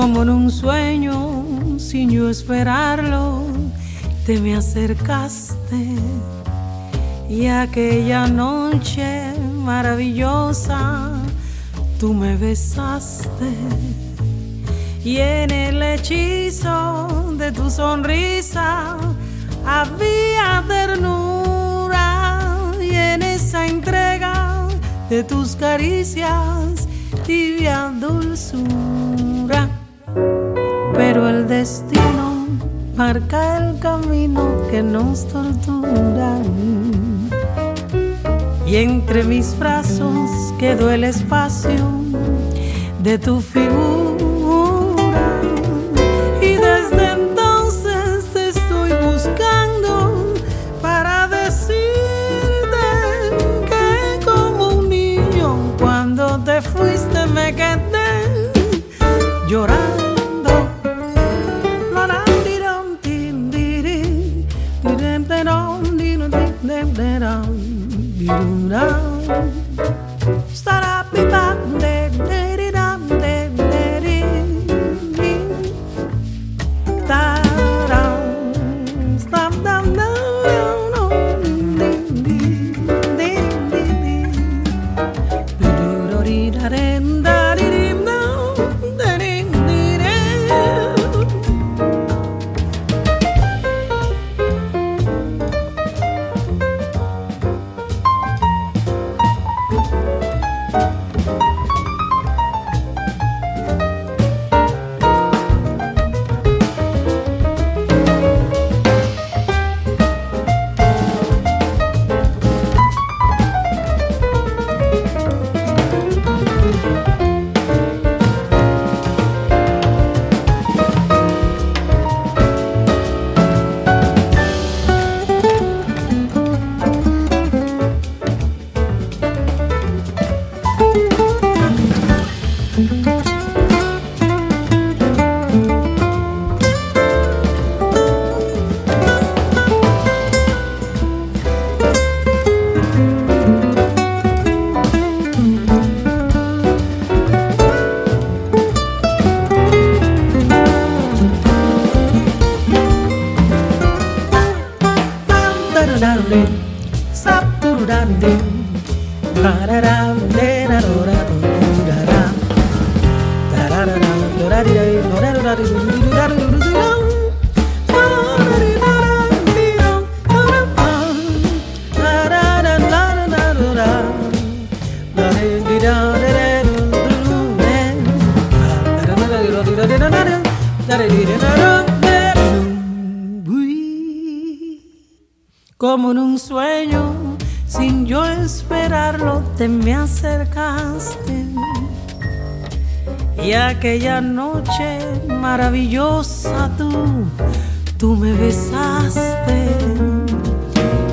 como en un sueño, sin yo esperarlo, te me acercaste. Y aquella noche maravillosa tú me besaste. Y en el hechizo de tu sonrisa había ternura. Y en esa entrega de tus caricias tibia dulzura. Pero el destino marca el camino que nos tortura. Y entre mis brazos quedó el espacio de tu figura Como en un sueño, sin yo esperarlo, te me acercaste. Y aquella noche maravillosa tú, tú me besaste.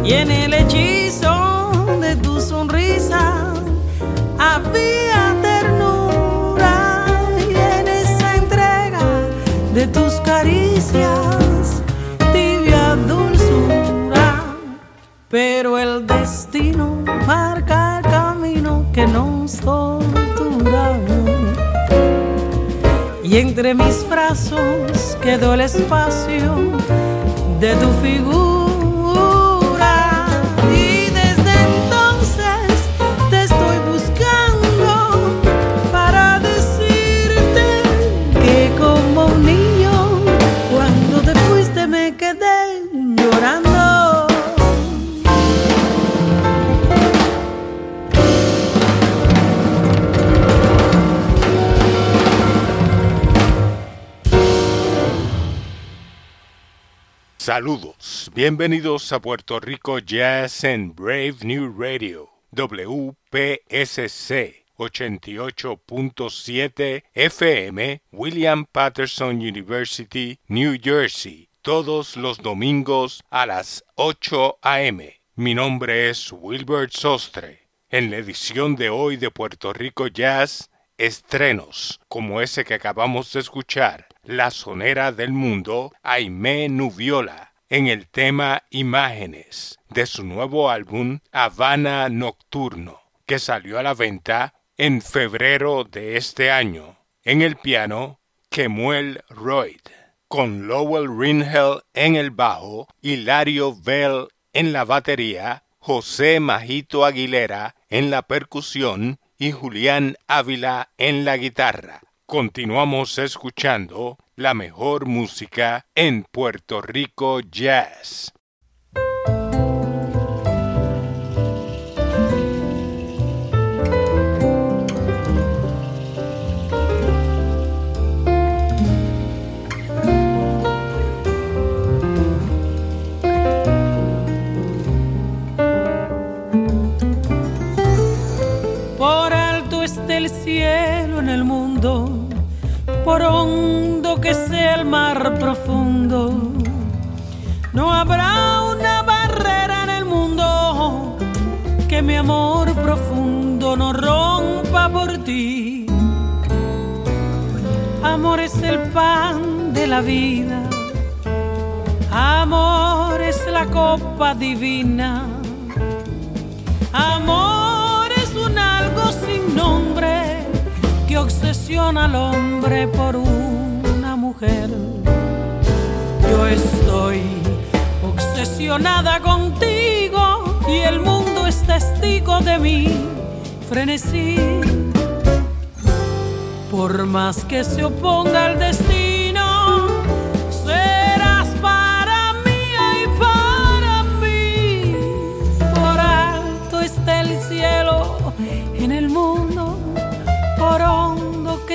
Y en el hechizo de tu sonrisa había tus caricias, tibia dulzura. Pero el destino marca el camino que nos tortura y entre mis brazos quedó el espacio de tu figura. Saludos, bienvenidos a Puerto Rico Jazz en Brave New Radio, WPSC 88.7 FM, William Patterson University, New Jersey, todos los domingos a las 8 a.m. Mi nombre es Wilbert Sostre. En la edición de hoy de Puerto Rico Jazz, estrenos como ese que acabamos de escuchar la sonera del mundo, Aimé Nubiola, en el tema Imágenes de su nuevo álbum Habana Nocturno, que salió a la venta en febrero de este año. En el piano, Kemuel Royd, con Lowell Ringel en el bajo, Hilario Bell en la batería, José Majito Aguilera en la percusión y Julián Ávila en la guitarra. Continuamos escuchando la mejor música en Puerto Rico Jazz. Que sea el mar profundo, no habrá una barrera en el mundo que mi amor profundo no rompa por ti. Amor es el pan de la vida, amor es la copa divina, amor sin nombre que obsesiona al hombre por una mujer. Yo estoy obsesionada contigo y el mundo es testigo de mi frenesí. Por más que se oponga el destino,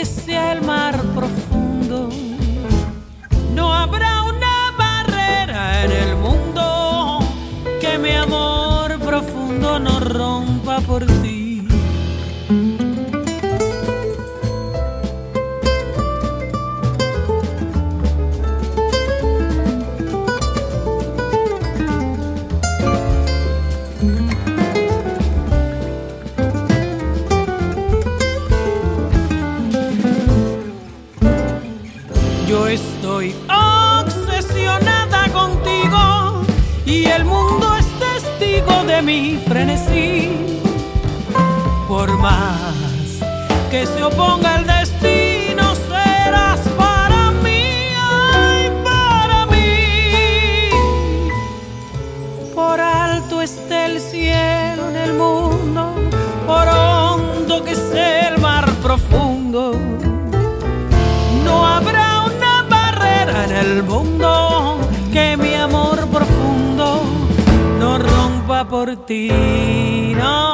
sea el mar mi frenesí. Por más que se oponga el destino, por ti, no.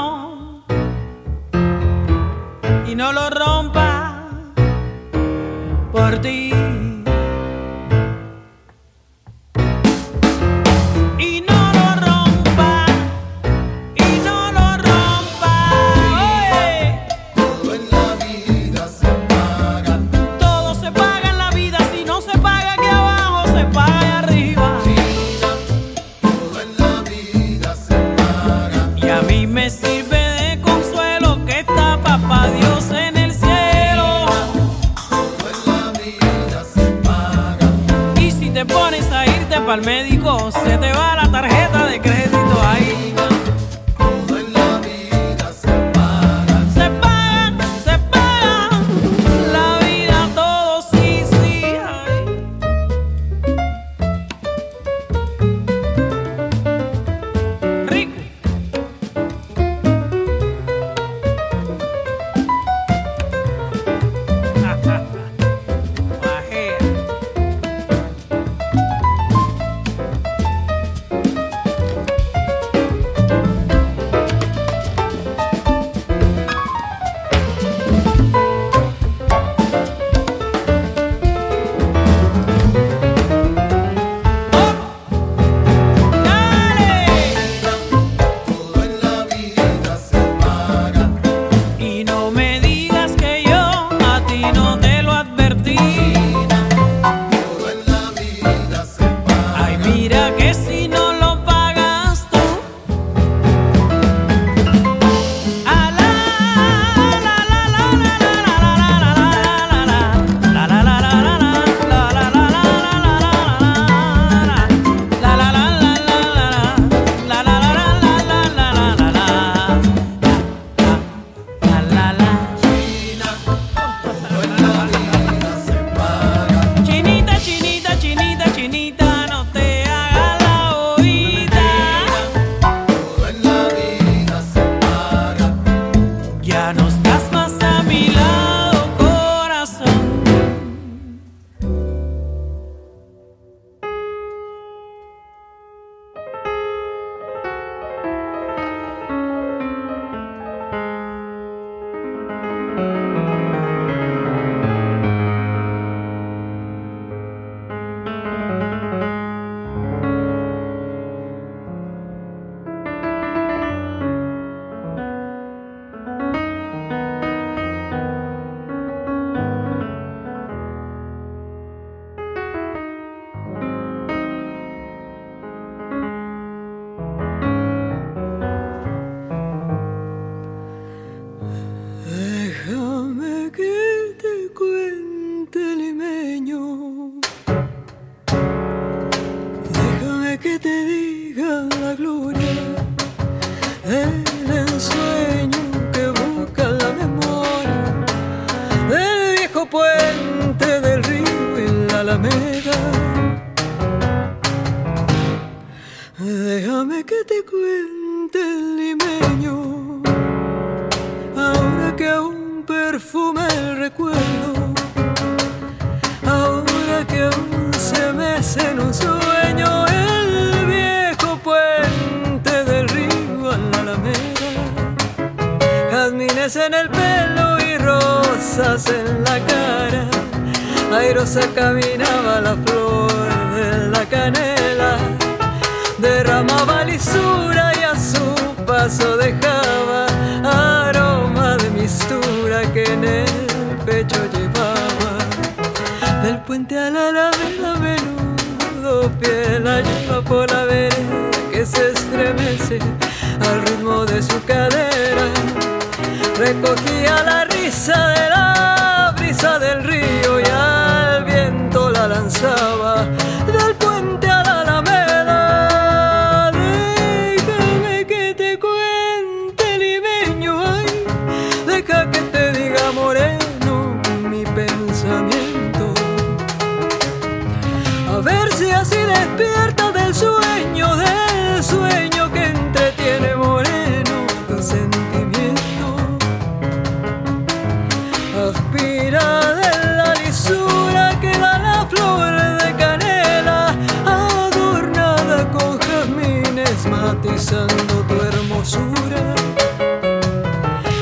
tu hermosura.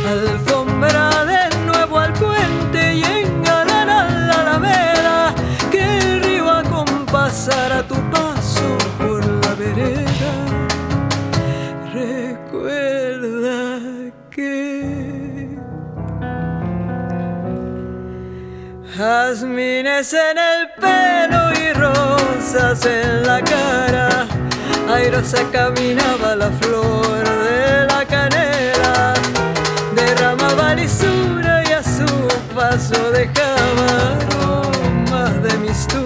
Alfombra de nuevo al puente y engalana la alameda, que el río acompasará tu paso por la vereda. Recuerda que jazmines en el pelo y rosas en la cara airosa caminaba la flor de la canela, derramaba lisura y a su paso dejaba aromas de mistura.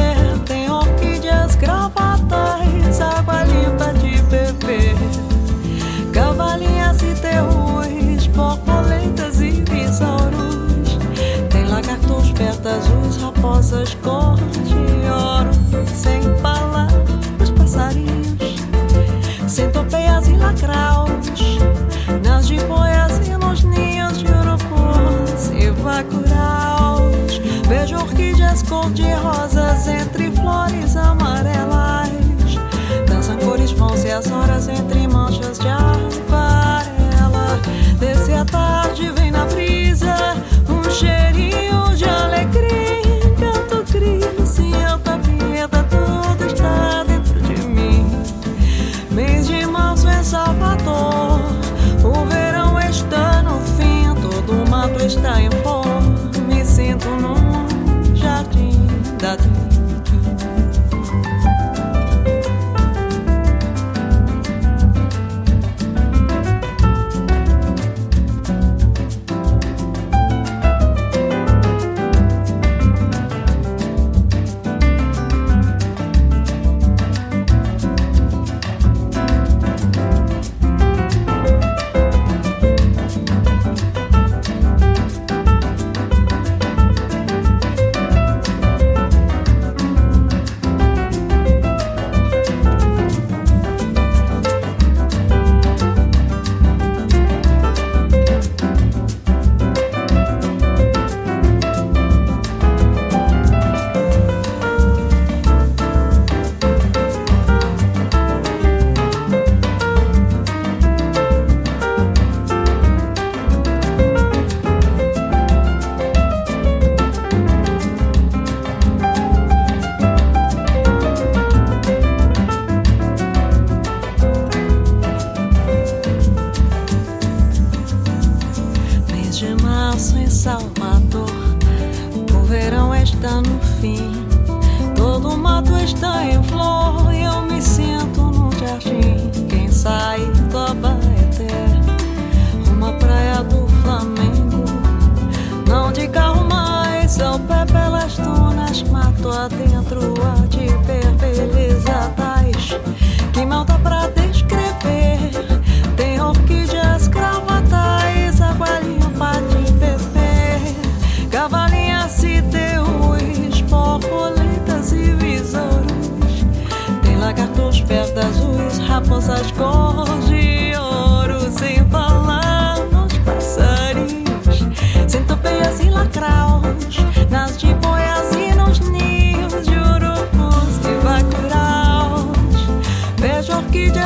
cor de rosas entre flores amarelas. Dançam cores vão e as horas entre manchas de amarela Desse atalho.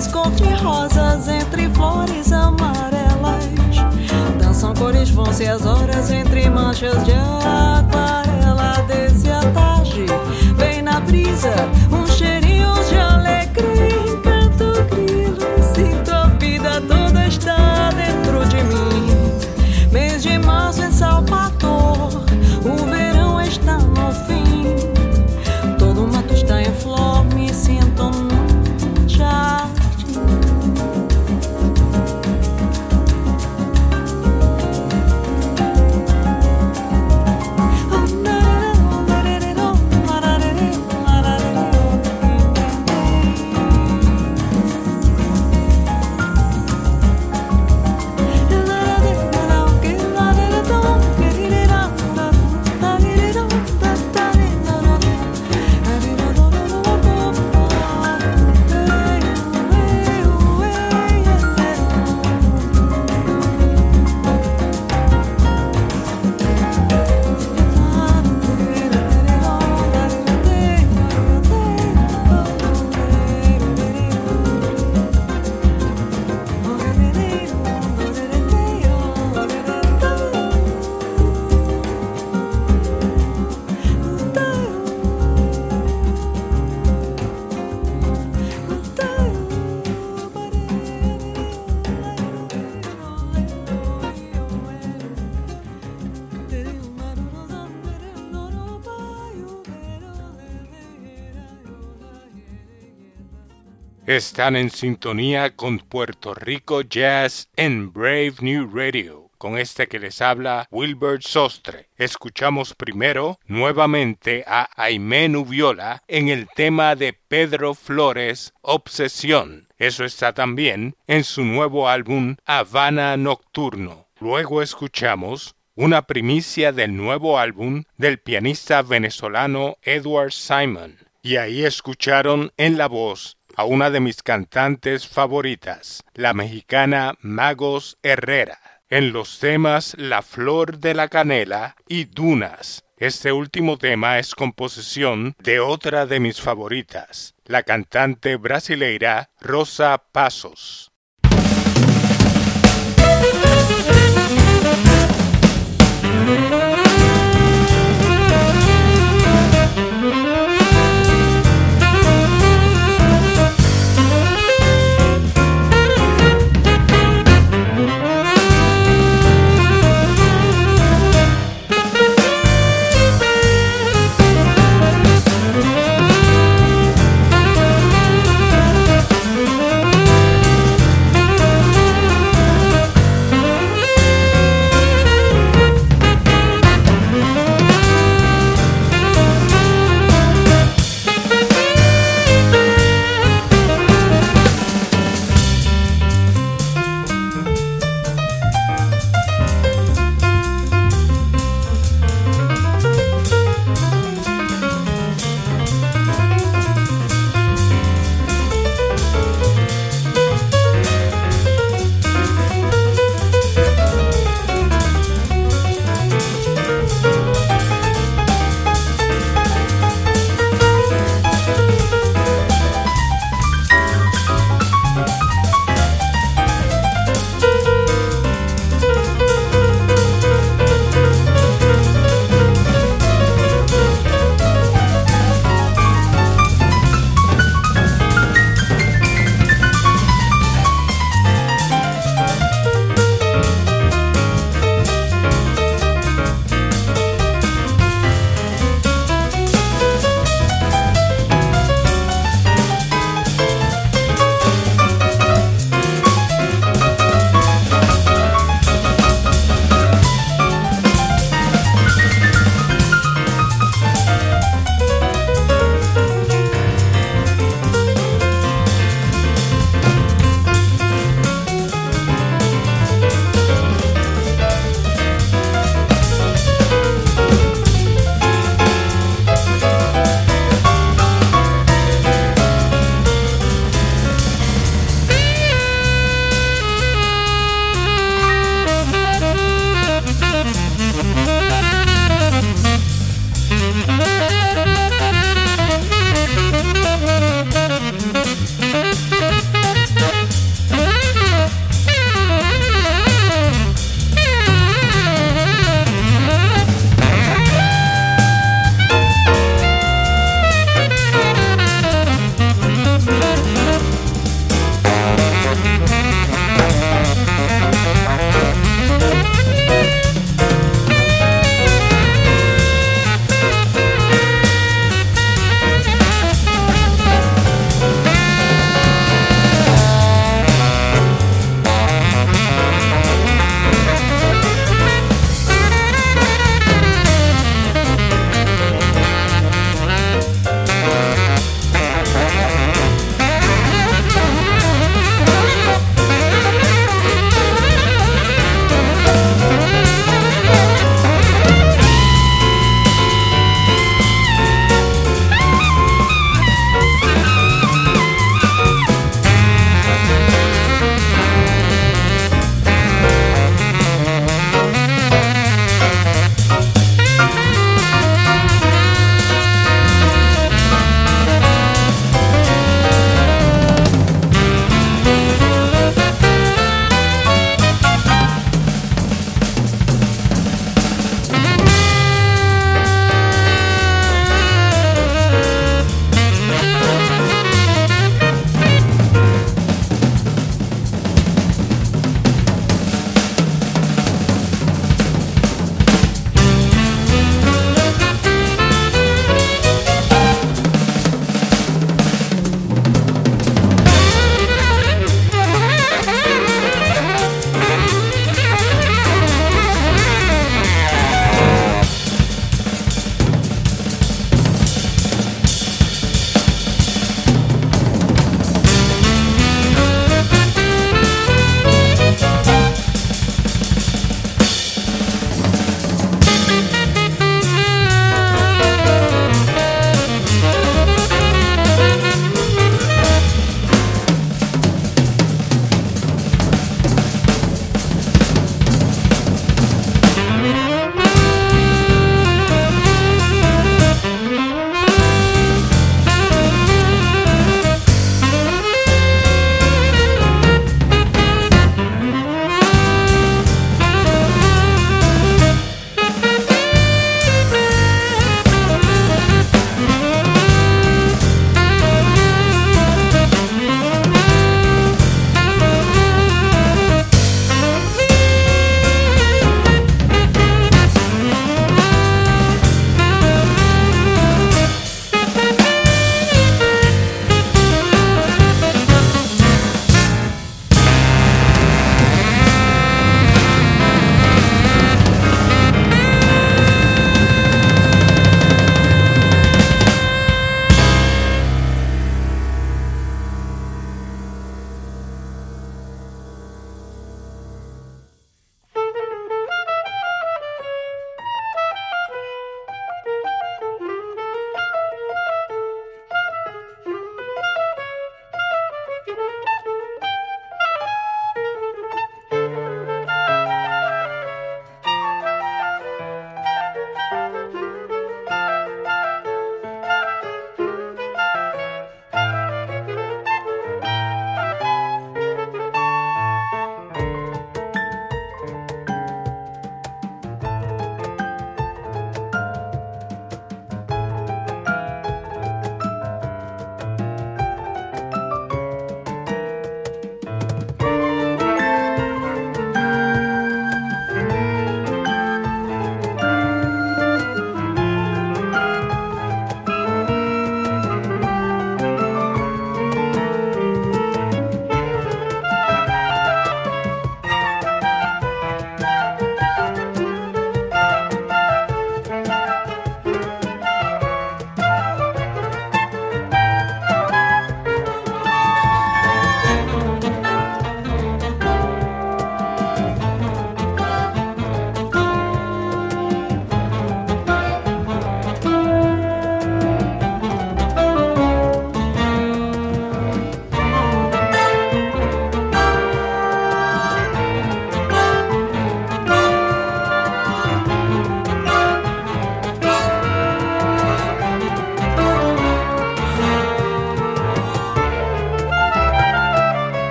Orquídeas cor-de-rosas entre flores amarelas. Dançam cores, vão-se as horas entre manchas de aquarela. Desse a tarde, vem na brisa Están en sintonía con Puerto Rico Jazz en Brave New Radio. Con este que les habla Wilbert Sostre. Escuchamos primero nuevamente a Aimé Nubiola en el tema de Pedro Flores, Obsesión. Eso está también en su nuevo álbum Habana Nocturno. Luego escuchamos una primicia del nuevo álbum del pianista venezolano Edward Simon. Y ahí escucharon en la voz a una de mis cantantes favoritas, la mexicana Magos Herrera, en los temas La Flor de la Canela y Dunas. Este último tema es composición de otra de mis favoritas, la cantante brasileira Rosa Pasos.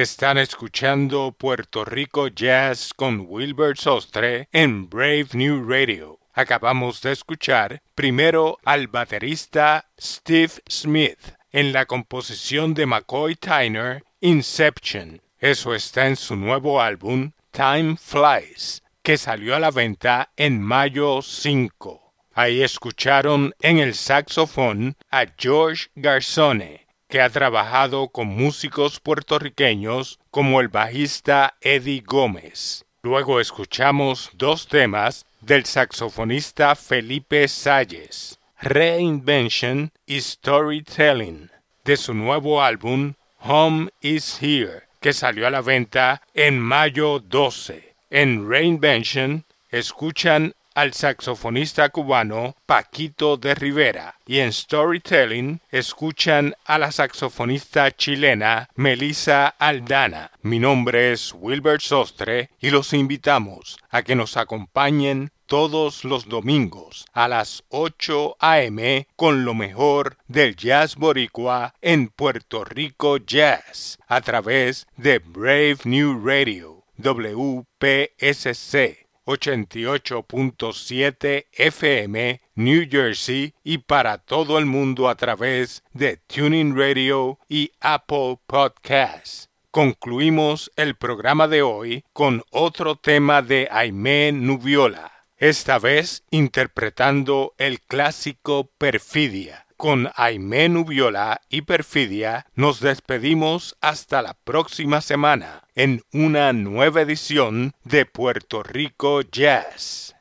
Están escuchando Puerto Rico Jazz con Wilbur Sostre en Brave New Radio. Acabamos de escuchar primero al baterista Steve Smith en la composición de McCoy Tyner Inception. Eso está en su nuevo álbum Time Flies, que salió a la venta en mayo 5. Ahí escucharon en el saxofón a George Garzone, que ha trabajado con músicos puertorriqueños como el bajista Eddie Gómez. Luego escuchamos dos temas del saxofonista Felipe Salles, Reinvention y Storytelling, de su nuevo álbum Home is Here, que salió a la venta en mayo 12. En Reinvention escuchan al saxofonista cubano Paquito de Rivera y en Storytelling escuchan a la saxofonista chilena Melissa Aldana. Mi nombre es Wilbert Sostre y los invitamos a que nos acompañen todos los domingos a las 8 a.m. con lo mejor del jazz boricua en Puerto Rico Jazz a través de Brave New Radio WPSC 88.7 FM New Jersey y para todo el mundo a través de Tuning Radio y Apple Podcasts. Concluimos el programa de hoy con otro tema de Aimé Nubiola, esta vez interpretando el clásico Perfidia con Aimé Nubiola y Perfidia nos despedimos hasta la próxima semana en una nueva edición de Puerto Rico Jazz.